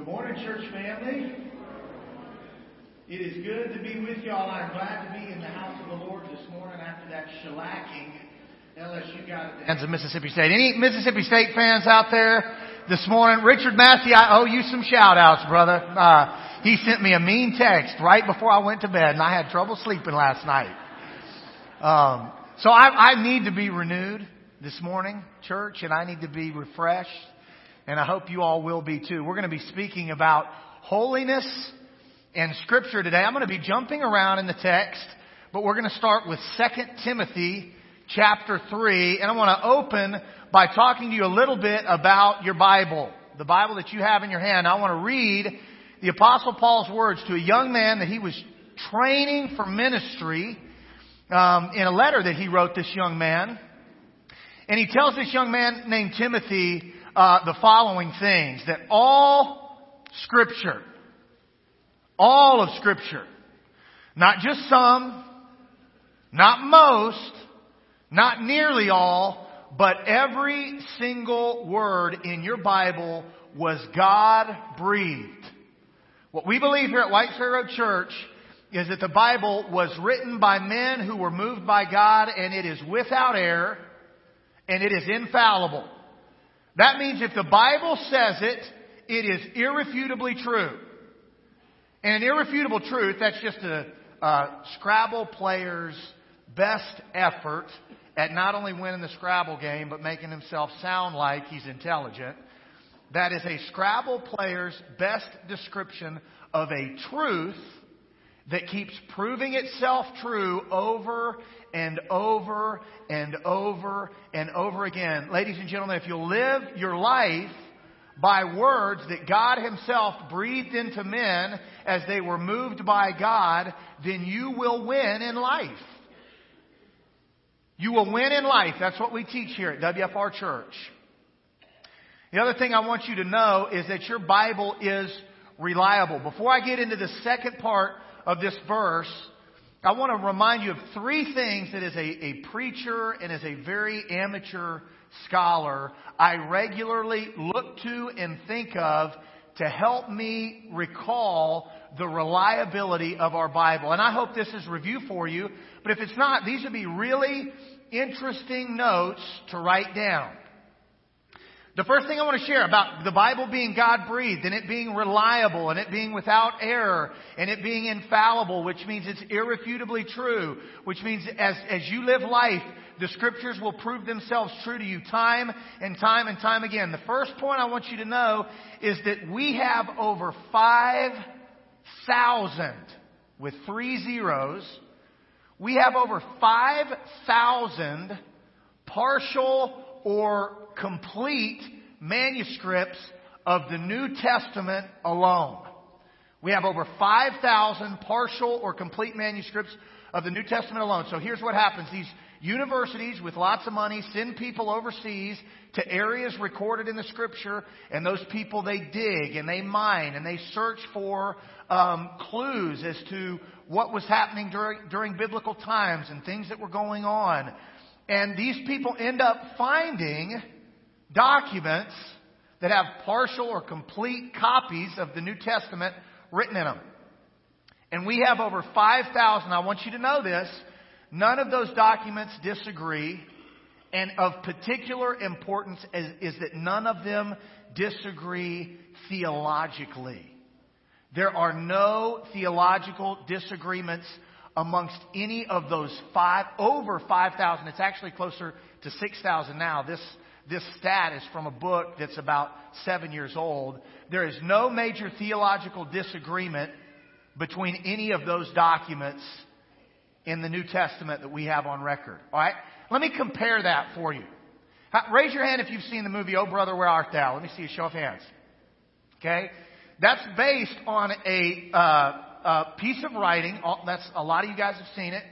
Good morning, church family. It is good to be with y'all. I'm glad to be in the house of the Lord this morning after that shellacking LSU got at the of Mississippi State. Any Mississippi State fans out there this morning? Richard Massey, I owe you some shout outs, brother. Uh, he sent me a mean text right before I went to bed and I had trouble sleeping last night. Um, so I, I need to be renewed this morning, church, and I need to be refreshed and I hope you all will be too. We're going to be speaking about holiness and scripture today. I'm going to be jumping around in the text, but we're going to start with 2 Timothy chapter 3, and I want to open by talking to you a little bit about your Bible, the Bible that you have in your hand. I want to read the apostle Paul's words to a young man that he was training for ministry um, in a letter that he wrote this young man. And he tells this young man named Timothy uh, the following things that all Scripture, all of Scripture, not just some, not most, not nearly all, but every single word in your Bible was God breathed. What we believe here at White Church is that the Bible was written by men who were moved by God and it is without error and it is infallible. That means if the Bible says it, it is irrefutably true. And an irrefutable truth, that's just a, a Scrabble player's best effort at not only winning the Scrabble game, but making himself sound like he's intelligent. That is a Scrabble player's best description of a truth that keeps proving itself true over and over and over and over again. Ladies and gentlemen, if you'll live your life by words that God Himself breathed into men as they were moved by God, then you will win in life. You will win in life. That's what we teach here at WFR Church. The other thing I want you to know is that your Bible is reliable. Before I get into the second part of this verse, I want to remind you of three things that as a, a preacher and as a very amateur scholar, I regularly look to and think of to help me recall the reliability of our Bible. And I hope this is review for you, but if it's not, these would be really interesting notes to write down. The first thing I want to share about the Bible being God breathed and it being reliable and it being without error and it being infallible, which means it's irrefutably true, which means as, as you live life, the scriptures will prove themselves true to you time and time and time again. The first point I want you to know is that we have over 5,000 with three zeros. We have over 5,000 partial or complete manuscripts of the New Testament alone. We have over 5,000 partial or complete manuscripts of the New Testament alone. So here's what happens. These universities with lots of money send people overseas to areas recorded in the scripture and those people they dig and they mine and they search for um, clues as to what was happening during, during biblical times and things that were going on. And these people end up finding documents that have partial or complete copies of the New Testament written in them. And we have over 5,000. I want you to know this. None of those documents disagree. And of particular importance is, is that none of them disagree theologically. There are no theological disagreements amongst any of those five, over 5,000. It's actually closer to 6,000 now. This this stat is from a book that's about seven years old. There is no major theological disagreement between any of those documents in the New Testament that we have on record. All right? Let me compare that for you. Raise your hand if you've seen the movie Oh Brother Where Art Thou. Let me see a show of hands. Okay? That's based on a, uh, a piece of writing. That's a lot of you guys have seen it.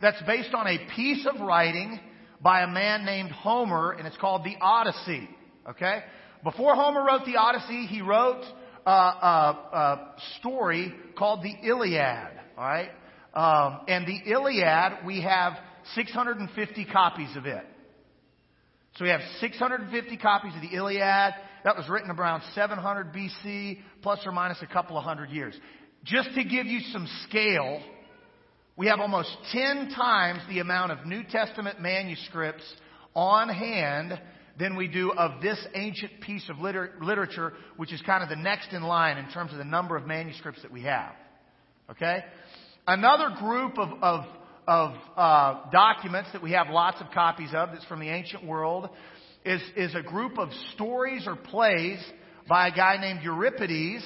That's based on a piece of writing by a man named Homer, and it's called the Odyssey. Okay? Before Homer wrote the Odyssey, he wrote a, a, a story called the Iliad. All right? Um, and the Iliad, we have 650 copies of it. So we have 650 copies of the Iliad. that was written around 700 BC, plus or minus a couple of hundred years. Just to give you some scale, we have almost 10 times the amount of New Testament manuscripts on hand than we do of this ancient piece of liter- literature, which is kind of the next in line in terms of the number of manuscripts that we have. Okay? Another group of, of, of uh, documents that we have lots of copies of that's from the ancient world is, is a group of stories or plays by a guy named Euripides.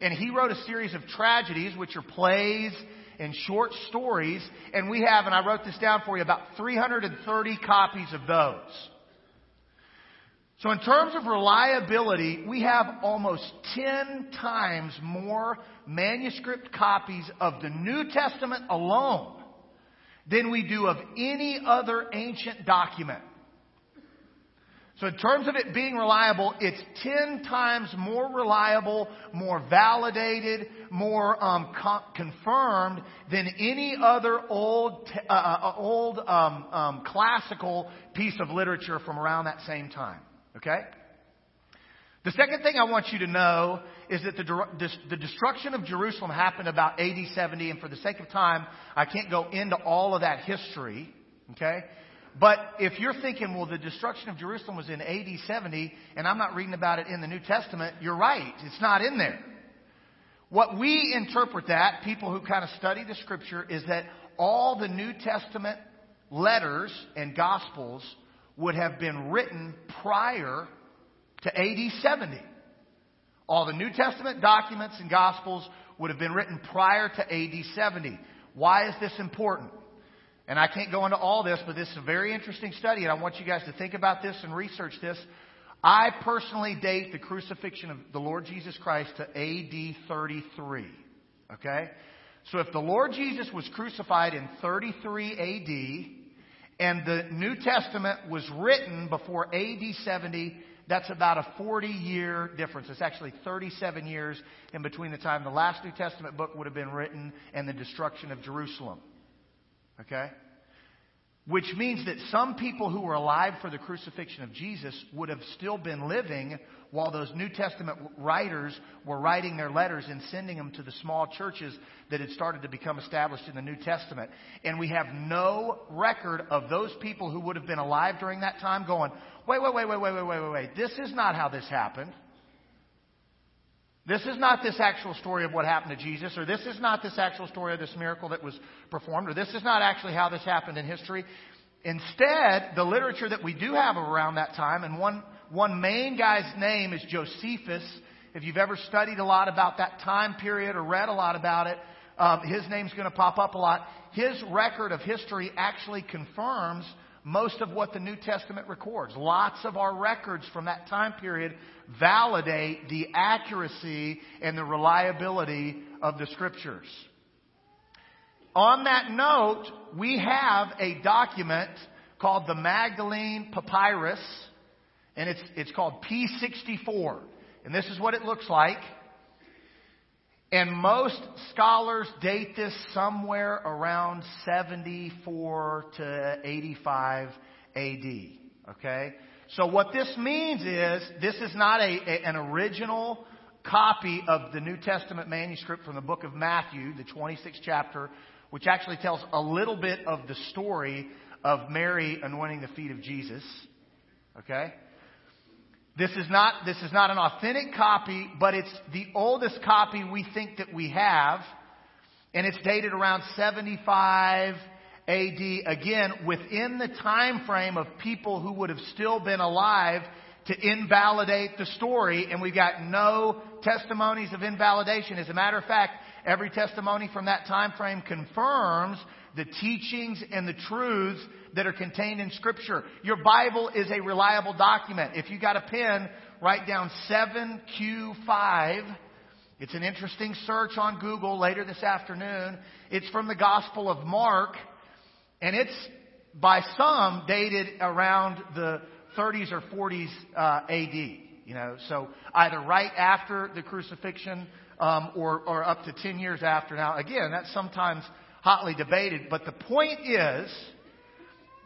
And he wrote a series of tragedies, which are plays and short stories. And we have, and I wrote this down for you, about 330 copies of those. So in terms of reliability, we have almost 10 times more manuscript copies of the New Testament alone than we do of any other ancient document. So in terms of it being reliable, it's 10 times more reliable, more validated, more um, co- confirmed than any other old, uh, uh, old um, um, classical piece of literature from around that same time. Okay? The second thing I want you to know is that the, the destruction of Jerusalem happened about AD 70, and for the sake of time, I can't go into all of that history. Okay? But if you're thinking, well, the destruction of Jerusalem was in AD 70, and I'm not reading about it in the New Testament, you're right. It's not in there. What we interpret that, people who kind of study the scripture, is that all the New Testament letters and gospels would have been written prior to AD 70. All the New Testament documents and Gospels would have been written prior to AD 70. Why is this important? And I can't go into all this, but this is a very interesting study, and I want you guys to think about this and research this. I personally date the crucifixion of the Lord Jesus Christ to AD 33. Okay? So if the Lord Jesus was crucified in 33 AD, and the New Testament was written before AD 70. That's about a 40 year difference. It's actually 37 years in between the time the last New Testament book would have been written and the destruction of Jerusalem. Okay? Which means that some people who were alive for the crucifixion of Jesus would have still been living while those New Testament writers were writing their letters and sending them to the small churches that had started to become established in the New Testament. And we have no record of those people who would have been alive during that time going, wait, wait, wait, wait, wait, wait, wait, wait, wait. This is not how this happened. This is not this actual story of what happened to Jesus, or this is not this actual story of this miracle that was performed, or this is not actually how this happened in history. Instead, the literature that we do have around that time, and one, one main guy's name is Josephus. If you've ever studied a lot about that time period or read a lot about it, um, his name's going to pop up a lot. His record of history actually confirms most of what the New Testament records. Lots of our records from that time period validate the accuracy and the reliability of the scriptures. On that note, we have a document called the Magdalene Papyrus, and it's, it's called P64. And this is what it looks like. And most scholars date this somewhere around 74 to 85 AD. Okay? So what this means is this is not a, a, an original copy of the New Testament manuscript from the book of Matthew, the 26th chapter, which actually tells a little bit of the story of Mary anointing the feet of Jesus. Okay? This is not, this is not an authentic copy, but it's the oldest copy we think that we have. And it's dated around 75 AD. Again, within the time frame of people who would have still been alive to invalidate the story. And we've got no testimonies of invalidation. As a matter of fact, every testimony from that time frame confirms the teachings and the truths that are contained in Scripture. Your Bible is a reliable document. If you got a pen, write down 7Q5. It's an interesting search on Google later this afternoon. It's from the Gospel of Mark, and it's by some dated around the 30s or 40s uh, AD. You know, so either right after the crucifixion um, or, or up to 10 years after. Now, again, that's sometimes hotly debated, but the point is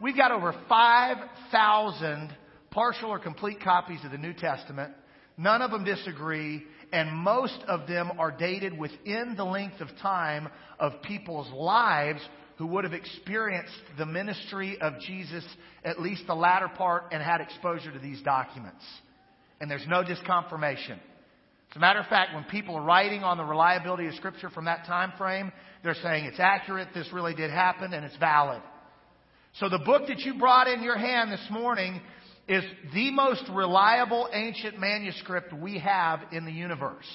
We've got over 5,000 partial or complete copies of the New Testament None of them disagree, and most of them are dated within the length of time of people's lives who would have experienced the ministry of Jesus, at least the latter part, and had exposure to these documents. And there's no disconfirmation. As a matter of fact, when people are writing on the reliability of Scripture from that time frame, they're saying it's accurate, this really did happen, and it's valid. So the book that you brought in your hand this morning is the most reliable ancient manuscript we have in the universe.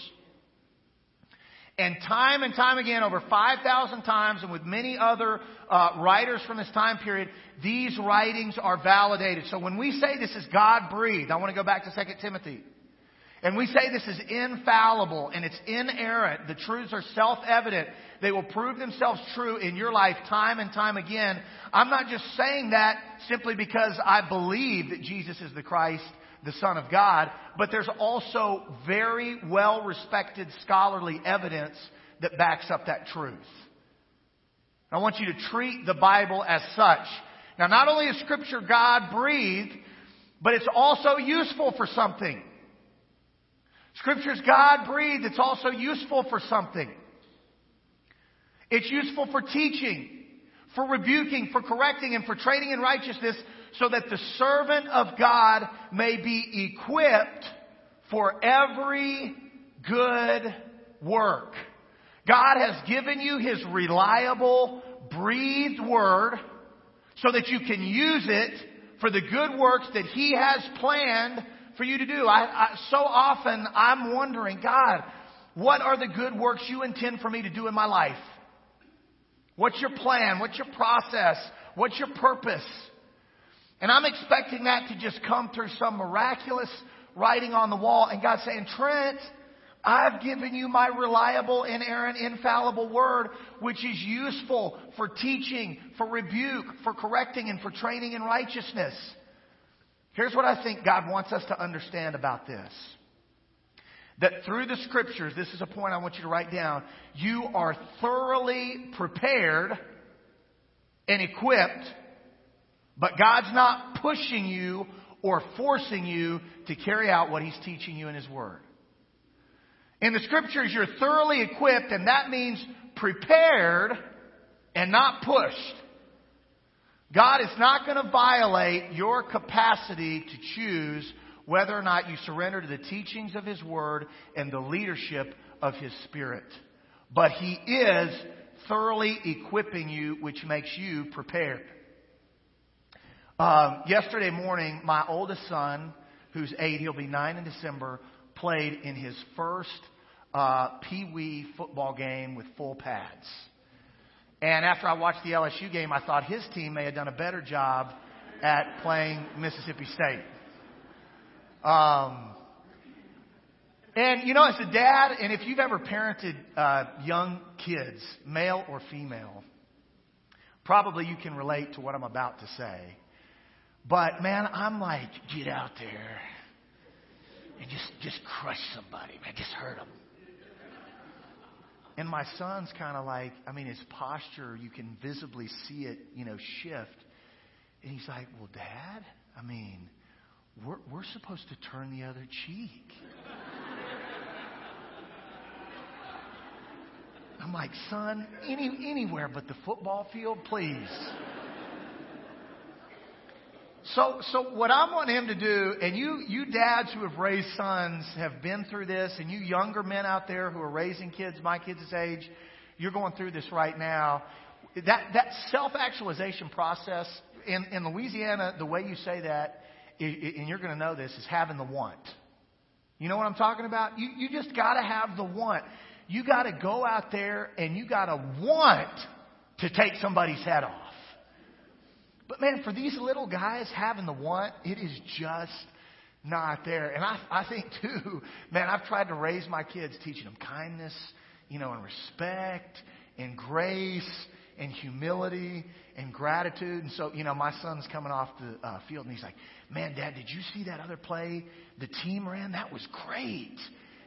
And time and time again, over 5,000 times, and with many other uh, writers from this time period, these writings are validated. So when we say this is God breathed, I want to go back to 2 Timothy. And we say this is infallible and it's inerrant. The truths are self-evident. They will prove themselves true in your life time and time again. I'm not just saying that simply because I believe that Jesus is the Christ the Son of God, but there's also very well respected scholarly evidence that backs up that truth. I want you to treat the Bible as such. Now, not only is Scripture God breathed, but it's also useful for something. Scripture's God breathed, it's also useful for something. It's useful for teaching, for rebuking, for correcting, and for training in righteousness so that the servant of God may be equipped for every good work. God has given you His reliable, breathed word so that you can use it for the good works that He has planned for you to do. I, I, so often I'm wondering, God, what are the good works you intend for me to do in my life? What's your plan? What's your process? What's your purpose? And I'm expecting that to just come through some miraculous writing on the wall and God saying, Trent, I've given you my reliable, inerrant, infallible word, which is useful for teaching, for rebuke, for correcting, and for training in righteousness. Here's what I think God wants us to understand about this. That through the scriptures, this is a point I want you to write down, you are thoroughly prepared and equipped but God's not pushing you or forcing you to carry out what He's teaching you in His Word. In the scriptures, you're thoroughly equipped, and that means prepared and not pushed. God is not going to violate your capacity to choose whether or not you surrender to the teachings of His Word and the leadership of His Spirit. But He is thoroughly equipping you, which makes you prepared. Um, yesterday morning, my oldest son, who's eight, he'll be nine in December, played in his first uh, Pee Wee football game with full pads. And after I watched the LSU game, I thought his team may have done a better job at playing Mississippi State. Um, and you know, as a dad, and if you've ever parented uh, young kids, male or female, probably you can relate to what I'm about to say. But man, I'm like, get out there and just just crush somebody, man, just hurt them. And my son's kind of like, I mean, his posture, you can visibly see it, you know, shift. And he's like, well, Dad, I mean, we're, we're supposed to turn the other cheek. I'm like, son, any, anywhere but the football field, please. So, so what I want him to do, and you, you dads who have raised sons have been through this, and you younger men out there who are raising kids, my kids' age, you're going through this right now. That, that self-actualization process, in, in Louisiana, the way you say that, and you're going to know this, is having the want. You know what I'm talking about? You, you just got to have the want. You got to go out there and you got to want to take somebody's head off. But man, for these little guys having the want, it is just not there. And I, I think too, man, I've tried to raise my kids teaching them kindness, you know, and respect and grace and humility and gratitude. And so, you know, my son's coming off the uh, field and he's like, man, dad, did you see that other play the team ran? That was great.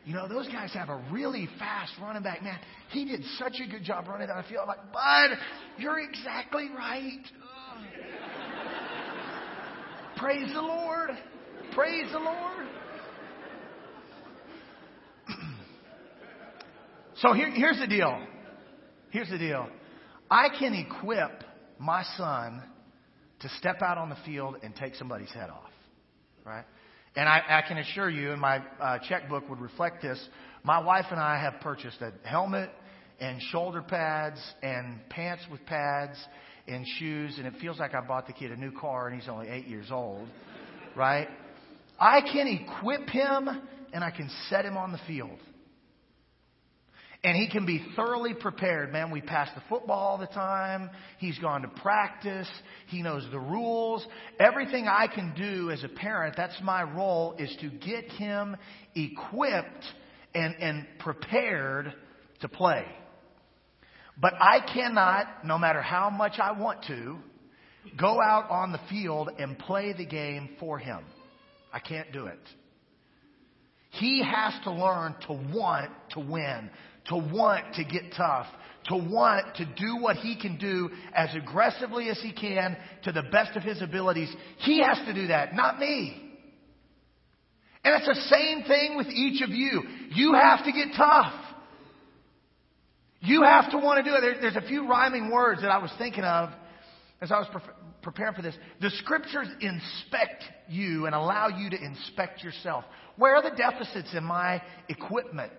You know, those guys have a really fast running back. Man, he did such a good job running down the field. I'm like, bud, you're exactly right. Praise the Lord. Praise the Lord. so here, here's the deal. Here's the deal. I can equip my son to step out on the field and take somebody's head off, right? And I, I can assure you, and my uh, checkbook would reflect this. My wife and I have purchased a helmet and shoulder pads and pants with pads and shoes, and it feels like I bought the kid a new car and he's only eight years old, right? I can equip him and I can set him on the field. And he can be thoroughly prepared. Man, we pass the football all the time. He's gone to practice. He knows the rules. Everything I can do as a parent, that's my role, is to get him equipped and, and prepared to play. But I cannot, no matter how much I want to, go out on the field and play the game for him. I can't do it. He has to learn to want to win, to want to get tough, to want to do what he can do as aggressively as he can to the best of his abilities. He has to do that, not me. And it's the same thing with each of you. You have to get tough. You have to want to do it. There, there's a few rhyming words that I was thinking of as I was pre- preparing for this. The scriptures inspect you and allow you to inspect yourself. Where are the deficits in my equipment?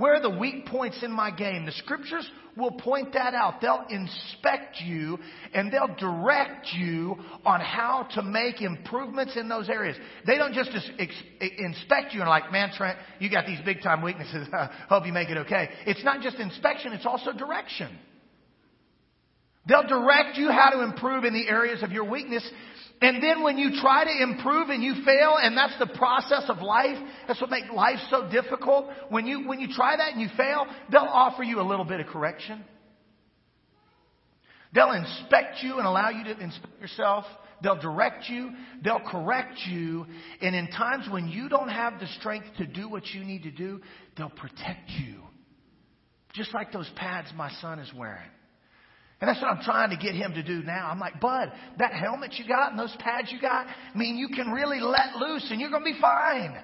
Where are the weak points in my game? The scriptures will point that out. They'll inspect you and they'll direct you on how to make improvements in those areas. They don't just inspect you and like, man, Trent, you got these big time weaknesses. I Hope you make it okay. It's not just inspection, it's also direction. They'll direct you how to improve in the areas of your weakness and then when you try to improve and you fail, and that's the process of life, that's what makes life so difficult. When you, when you try that and you fail, they'll offer you a little bit of correction. They'll inspect you and allow you to inspect yourself. They'll direct you. They'll correct you. And in times when you don't have the strength to do what you need to do, they'll protect you. Just like those pads my son is wearing. And that's what I'm trying to get him to do now. I'm like, Bud, that helmet you got and those pads you got, I mean, you can really let loose and you're going to be fine.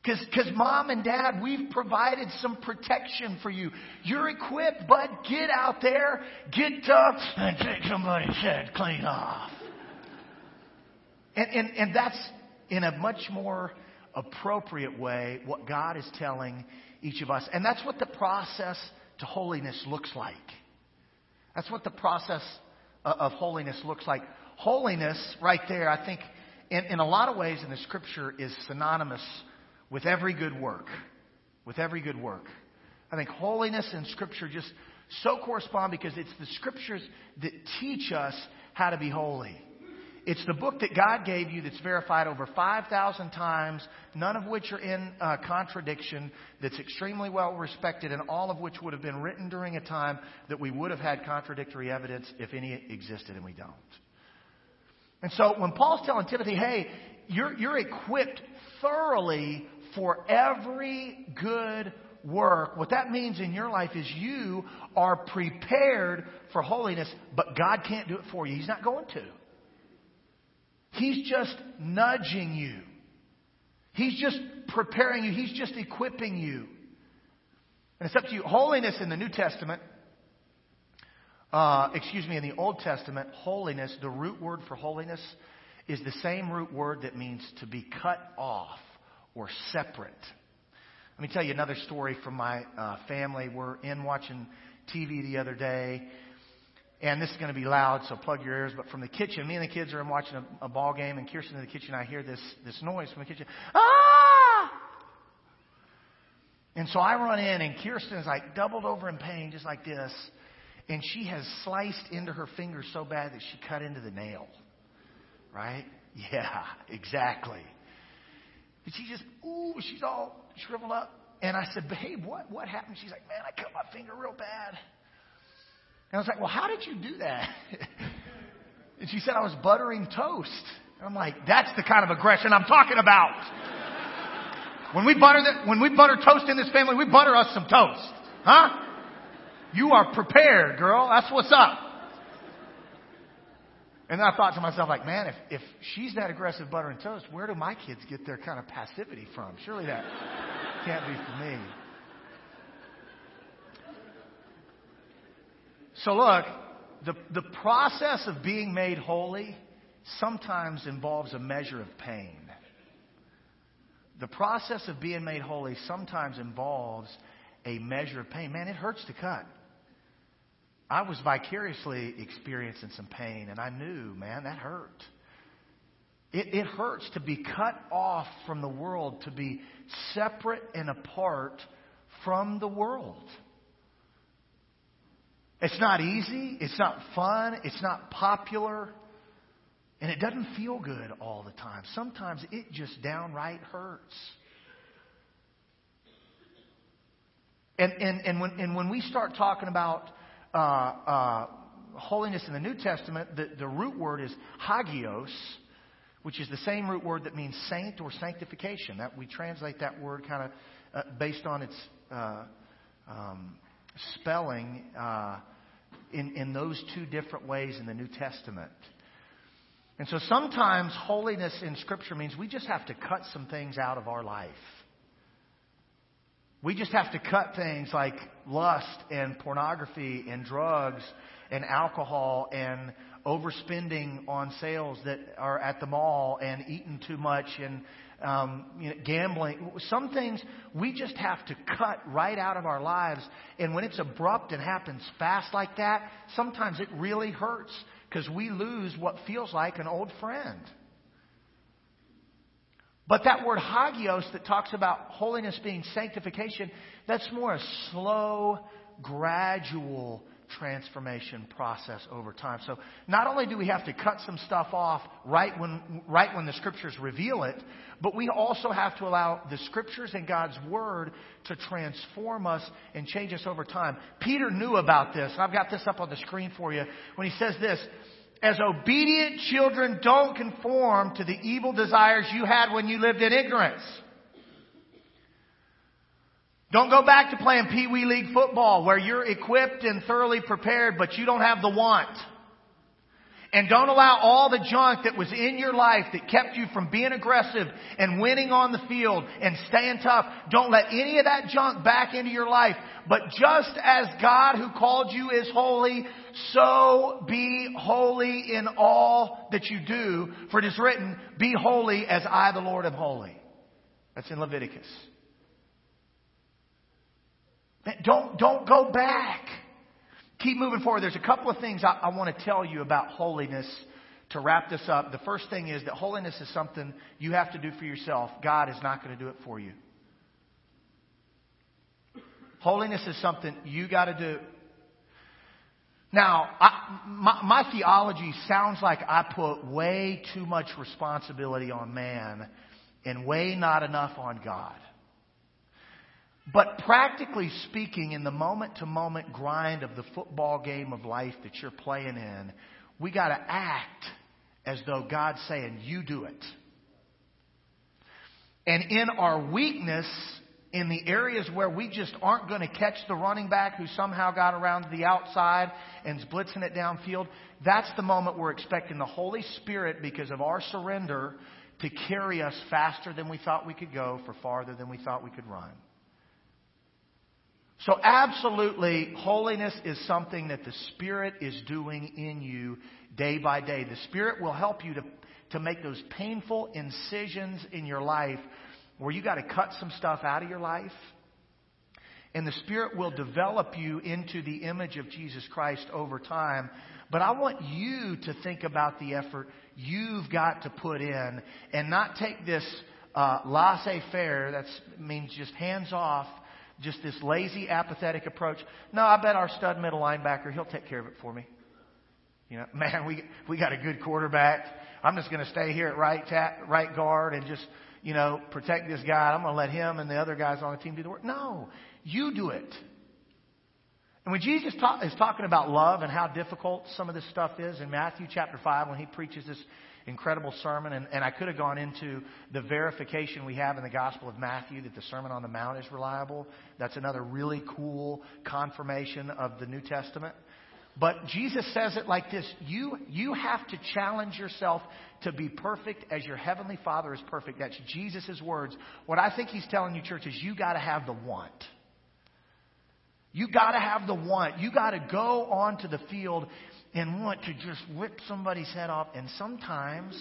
Because cause mom and dad, we've provided some protection for you. You're equipped, bud. Get out there, get tough, and take somebody's head clean off. And, and, and that's in a much more appropriate way what God is telling each of us. And that's what the process to holiness looks like. That's what the process of holiness looks like. Holiness, right there, I think, in, in a lot of ways in the scripture, is synonymous with every good work. With every good work. I think holiness and scripture just so correspond because it's the scriptures that teach us how to be holy. It's the book that God gave you that's verified over 5,000 times, none of which are in uh, contradiction, that's extremely well respected, and all of which would have been written during a time that we would have had contradictory evidence if any existed, and we don't. And so when Paul's telling Timothy, hey, you're, you're equipped thoroughly for every good work, what that means in your life is you are prepared for holiness, but God can't do it for you. He's not going to. He's just nudging you. He's just preparing you. He's just equipping you. And it's up to you. Holiness in the New Testament, uh, excuse me, in the Old Testament, holiness, the root word for holiness, is the same root word that means to be cut off or separate. Let me tell you another story from my uh, family. We're in watching TV the other day, and this is going to be loud, so plug your ears. But from the kitchen, me and the kids are in watching a, a ball game, and Kirsten in the kitchen, I hear this this noise from the kitchen. Ah! And so I run in, and Kirsten is like doubled over in pain, just like this. And she has sliced into her finger so bad that she cut into the nail. Right? Yeah, exactly. And she just, ooh, she's all shriveled up. And I said, babe, what, what happened? She's like, man, I cut my finger real bad. And I was like, well, how did you do that? and she said, I was buttering toast. And I'm like, that's the kind of aggression I'm talking about. When we butter the, when we butter toast in this family, we butter us some toast. Huh? You are prepared, girl. That's what's up. And then I thought to myself, like, man, if, if she's that aggressive buttering toast, where do my kids get their kind of passivity from? Surely that can't be for me. So look, the, the process of being made holy sometimes involves a measure of pain. The process of being made holy sometimes involves a measure of pain. Man, it hurts to cut. I was vicariously experiencing some pain, and I knew, man, that hurt. It, it hurts to be cut off from the world, to be separate and apart from the world. It's not easy. It's not fun. It's not popular. And it doesn't feel good all the time. Sometimes it just downright hurts. And, and, and, when, and when we start talking about uh, uh, holiness in the New Testament, the, the root word is hagios, which is the same root word that means saint or sanctification. That we translate that word kind of uh, based on its uh, um, spelling uh, in, in those two different ways in the New Testament. And so sometimes holiness in Scripture means we just have to cut some things out of our life. We just have to cut things like lust and pornography and drugs and alcohol and overspending on sales that are at the mall and eating too much and um, you know, gambling. Some things we just have to cut right out of our lives. And when it's abrupt and happens fast like that, sometimes it really hurts because we lose what feels like an old friend. But that word hagios that talks about holiness being sanctification, that's more a slow, gradual transformation process over time. So not only do we have to cut some stuff off right when, right when the scriptures reveal it, but we also have to allow the scriptures and God's word to transform us and change us over time. Peter knew about this. I've got this up on the screen for you when he says this, as obedient children, don't conform to the evil desires you had when you lived in ignorance. Don't go back to playing Pee Wee League football where you're equipped and thoroughly prepared, but you don't have the want. And don't allow all the junk that was in your life that kept you from being aggressive and winning on the field and staying tough. Don't let any of that junk back into your life. But just as God who called you is holy, so be holy in all that you do. For it is written, be holy as I the Lord am holy. That's in Leviticus. Don't, don't go back keep moving forward. There's a couple of things I, I want to tell you about holiness to wrap this up. The first thing is that holiness is something you have to do for yourself. God is not going to do it for you. Holiness is something you got to do. Now, I, my, my theology sounds like I put way too much responsibility on man and way not enough on God. But practically speaking, in the moment to moment grind of the football game of life that you're playing in, we got to act as though God's saying, You do it. And in our weakness, in the areas where we just aren't going to catch the running back who somehow got around the outside and is blitzing it downfield, that's the moment we're expecting the Holy Spirit, because of our surrender, to carry us faster than we thought we could go, for farther than we thought we could run. So, absolutely, holiness is something that the Spirit is doing in you day by day. The Spirit will help you to, to make those painful incisions in your life where you got to cut some stuff out of your life. And the Spirit will develop you into the image of Jesus Christ over time. But I want you to think about the effort you've got to put in and not take this uh, laissez faire, that means just hands off just this lazy, apathetic approach. No, I bet our stud middle linebacker, he'll take care of it for me. You know, man, we we got a good quarterback. I'm just going to stay here at right ta- right guard and just you know protect this guy. I'm going to let him and the other guys on the team do the work. No, you do it. And when Jesus is talking about love and how difficult some of this stuff is in Matthew chapter five, when he preaches this incredible sermon, and, and I could have gone into the verification we have in the Gospel of Matthew that the Sermon on the Mount is reliable. That's another really cool confirmation of the New Testament. But Jesus says it like this you, you have to challenge yourself to be perfect as your heavenly Father is perfect. That's Jesus' words. What I think he's telling you, church, is you got to have the want. You got to have the want. You got to go onto the field and want to just whip somebody's head off. And sometimes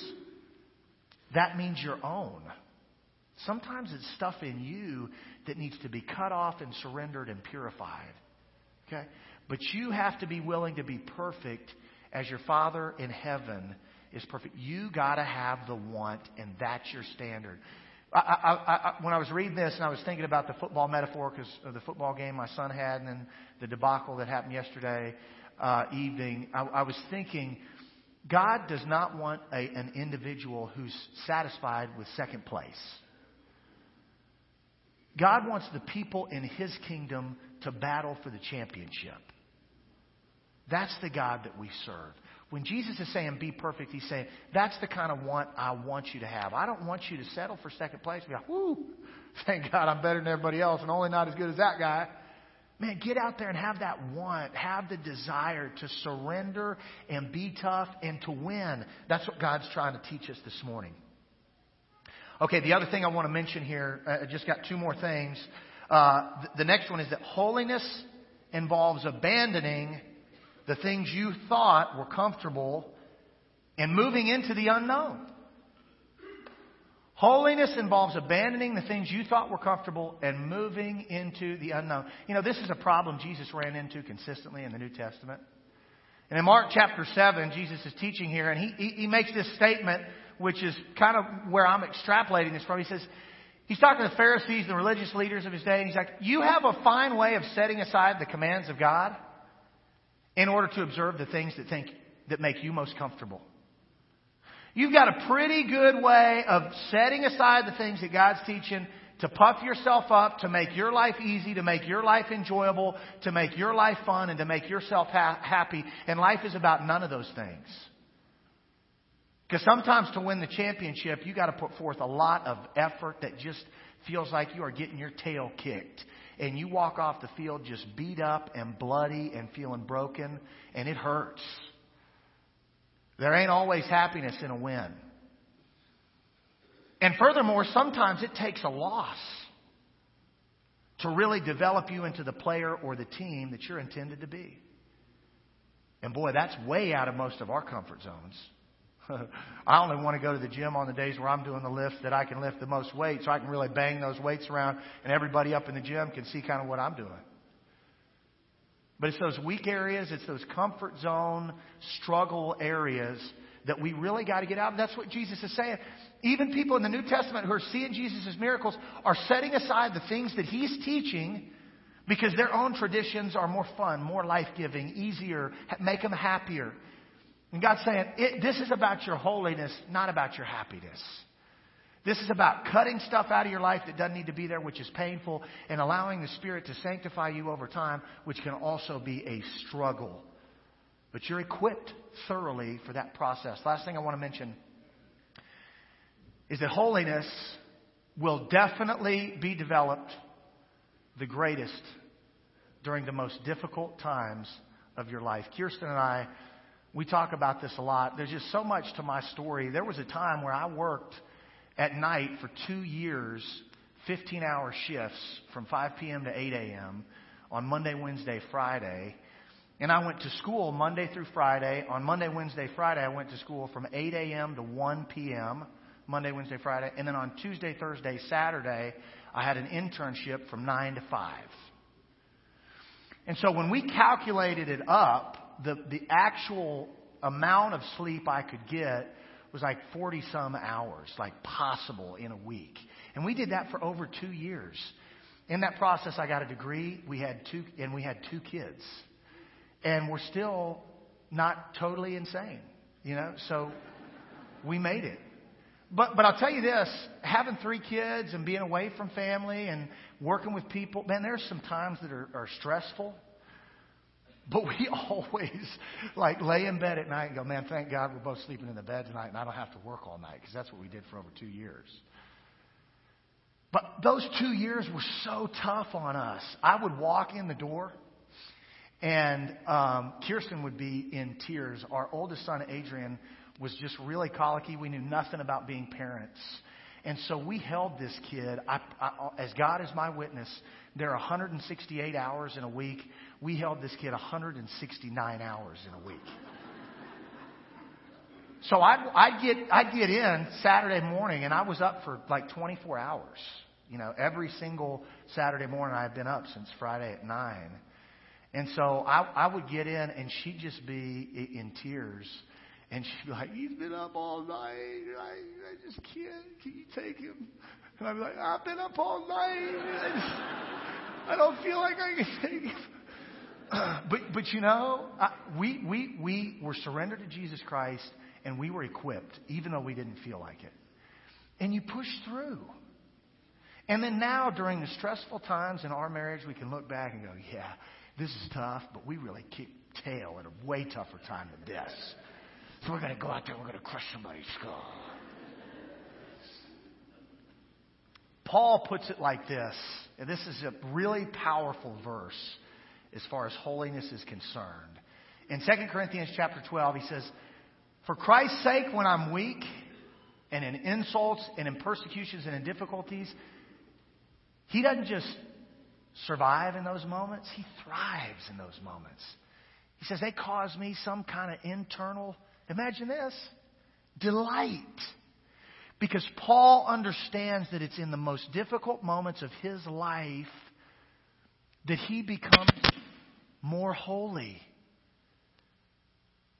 that means your own. Sometimes it's stuff in you that needs to be cut off and surrendered and purified. Okay? But you have to be willing to be perfect as your Father in heaven is perfect. You got to have the want, and that's your standard. I, I, I, when I was reading this and I was thinking about the football metaphor because of the football game my son had and then the debacle that happened yesterday uh, evening, I, I was thinking God does not want a, an individual who's satisfied with second place. God wants the people in His kingdom to battle for the championship. That's the God that we serve. When Jesus is saying be perfect, he's saying that's the kind of want I want you to have. I don't want you to settle for second place. Be like, whoo, thank God I'm better than everybody else and only not as good as that guy. Man, get out there and have that want, have the desire to surrender and be tough and to win. That's what God's trying to teach us this morning. Okay, the other thing I want to mention here, uh, I just got two more things. Uh, the next one is that holiness involves abandoning the things you thought were comfortable and moving into the unknown. Holiness involves abandoning the things you thought were comfortable and moving into the unknown. You know, this is a problem Jesus ran into consistently in the New Testament. And in Mark chapter 7, Jesus is teaching here, and he, he, he makes this statement, which is kind of where I'm extrapolating this from. He says, He's talking to the Pharisees and the religious leaders of his day, and he's like, You have a fine way of setting aside the commands of God in order to observe the things that think that make you most comfortable. You've got a pretty good way of setting aside the things that God's teaching to puff yourself up, to make your life easy, to make your life enjoyable, to make your life fun, and to make yourself ha- happy. And life is about none of those things. Because sometimes to win the championship, you got to put forth a lot of effort that just feels like you are getting your tail kicked and you walk off the field just beat up and bloody and feeling broken, and it hurts. There ain't always happiness in a win. And furthermore, sometimes it takes a loss to really develop you into the player or the team that you're intended to be. And boy, that's way out of most of our comfort zones. I only want to go to the gym on the days where I'm doing the lifts that I can lift the most weight so I can really bang those weights around and everybody up in the gym can see kind of what I'm doing. But it's those weak areas, it's those comfort zone struggle areas that we really got to get out. That's what Jesus is saying. Even people in the New Testament who are seeing Jesus' miracles are setting aside the things that he's teaching because their own traditions are more fun, more life giving, easier, make them happier. And God's saying, this is about your holiness, not about your happiness. This is about cutting stuff out of your life that doesn't need to be there, which is painful, and allowing the Spirit to sanctify you over time, which can also be a struggle. But you're equipped thoroughly for that process. Last thing I want to mention is that holiness will definitely be developed the greatest during the most difficult times of your life. Kirsten and I we talk about this a lot. There's just so much to my story. There was a time where I worked at night for two years, 15 hour shifts from 5 p.m. to 8 a.m. on Monday, Wednesday, Friday. And I went to school Monday through Friday. On Monday, Wednesday, Friday, I went to school from 8 a.m. to 1 p.m. Monday, Wednesday, Friday. And then on Tuesday, Thursday, Saturday, I had an internship from 9 to 5. And so when we calculated it up, the, the actual amount of sleep I could get was like 40 some hours, like possible in a week. And we did that for over two years. In that process, I got a degree. We had two, and we had two kids. And we're still not totally insane, you know? So we made it. But, but I'll tell you this, having three kids and being away from family and working with people, man, there's some times that are, are stressful. But we always like lay in bed at night and go, man, thank God we're both sleeping in the bed tonight and I don't have to work all night because that's what we did for over two years. But those two years were so tough on us. I would walk in the door and um, Kirsten would be in tears. Our oldest son, Adrian, was just really colicky. We knew nothing about being parents. And so we held this kid. I, I, as God is my witness, there are 168 hours in a week. We held this kid 169 hours in a week. So I'd, I'd get I'd get in Saturday morning, and I was up for like 24 hours. You know, every single Saturday morning I've been up since Friday at nine. And so I, I would get in, and she'd just be in tears. And she'd be like, He's been up all night. I, I just can't. Can you take him? And I'd be like, I've been up all night. I, just, I don't feel like I can take him. But, but you know, I, we, we, we were surrendered to Jesus Christ, and we were equipped, even though we didn't feel like it. And you push through. And then now, during the stressful times in our marriage, we can look back and go, yeah, this is tough, but we really kicked tail at a way tougher time than this. So we're going to go out there and we're going to crush somebody's skull. Paul puts it like this, and this is a really powerful verse as far as holiness is concerned. In 2 Corinthians chapter 12, he says, For Christ's sake, when I'm weak, and in insults, and in persecutions, and in difficulties, he doesn't just survive in those moments, he thrives in those moments. He says, they cause me some kind of internal, imagine this, delight. Because Paul understands that it's in the most difficult moments of his life that he becomes more holy.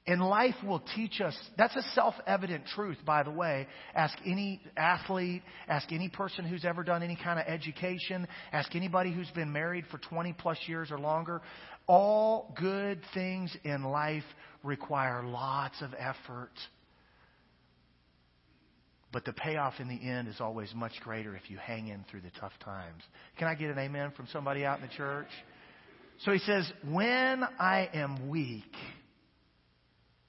And life will teach us. That's a self evident truth, by the way. Ask any athlete, ask any person who's ever done any kind of education, ask anybody who's been married for 20 plus years or longer. All good things in life require lots of effort. But the payoff in the end is always much greater if you hang in through the tough times. Can I get an amen from somebody out in the church? So he says, When I am weak,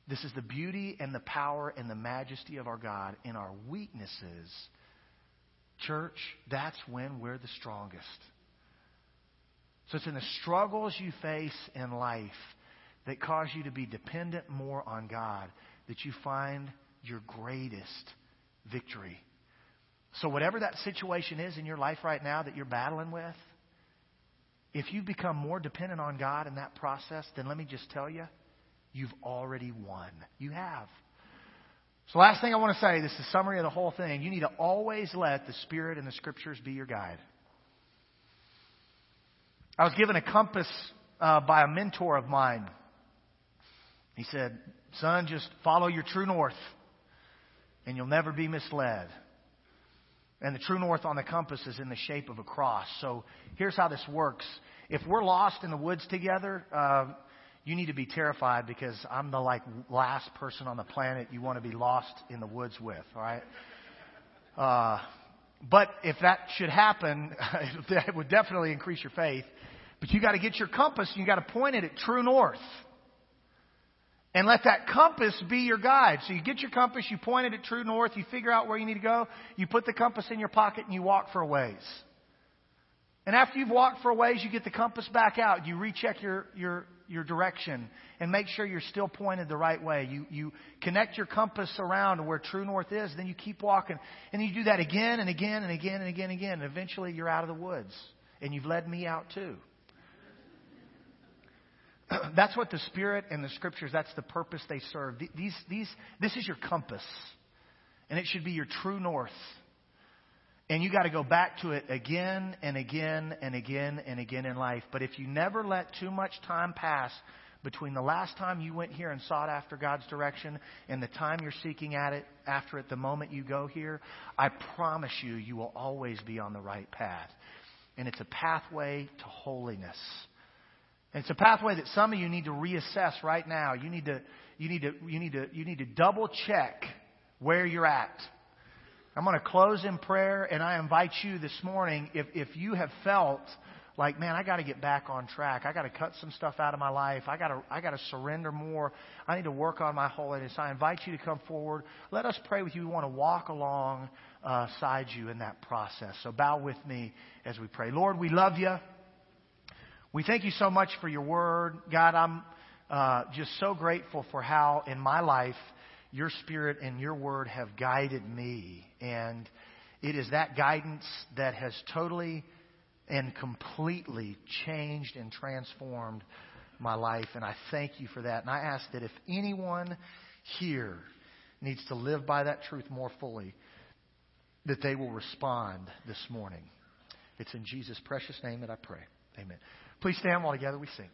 this is the beauty and the power and the majesty of our God in our weaknesses. Church, that's when we're the strongest. So it's in the struggles you face in life that cause you to be dependent more on God that you find your greatest victory. So, whatever that situation is in your life right now that you're battling with, if you become more dependent on God in that process, then let me just tell you, you've already won. You have. So, last thing I want to say this is a summary of the whole thing. You need to always let the Spirit and the Scriptures be your guide. I was given a compass uh, by a mentor of mine. He said, Son, just follow your true north, and you'll never be misled. And the true north on the compass is in the shape of a cross. So here's how this works. If we're lost in the woods together, uh, you need to be terrified because I'm the like last person on the planet you want to be lost in the woods with. All right. Uh, but if that should happen, that would definitely increase your faith. But you got to get your compass and you got to point it at true north. And let that compass be your guide. So you get your compass, you point it at true north, you figure out where you need to go, you put the compass in your pocket and you walk for a ways. And after you've walked for a ways, you get the compass back out. You recheck your, your, your direction and make sure you're still pointed the right way. You, you connect your compass around where true north is, then you keep walking. And you do that again and again and again and again and again. And eventually you're out of the woods. And you've led me out too. that's what the Spirit and the Scriptures, that's the purpose they serve. These, these, this is your compass. And it should be your true north. And you got to go back to it again and again and again and again in life. But if you never let too much time pass between the last time you went here and sought after God's direction and the time you're seeking at it after it, the moment you go here, I promise you, you will always be on the right path. And it's a pathway to holiness. It's a pathway that some of you need to reassess right now. You need to, you need to, you need to, you need to double check where you're at. I'm going to close in prayer, and I invite you this morning, if, if you have felt like, man, I got to get back on track. I got to cut some stuff out of my life. I got to, I got to surrender more. I need to work on my holiness. I invite you to come forward. Let us pray with you. We want to walk alongside you in that process. So bow with me as we pray. Lord, we love you. We thank you so much for your word. God, I'm uh, just so grateful for how in my life your spirit and your word have guided me. And It is that guidance that has totally and completely changed and transformed my life. And I thank you for that. And I ask that if anyone here needs to live by that truth more fully, that they will respond this morning. It's in Jesus' precious name that I pray. Amen. Please stand while together we sing.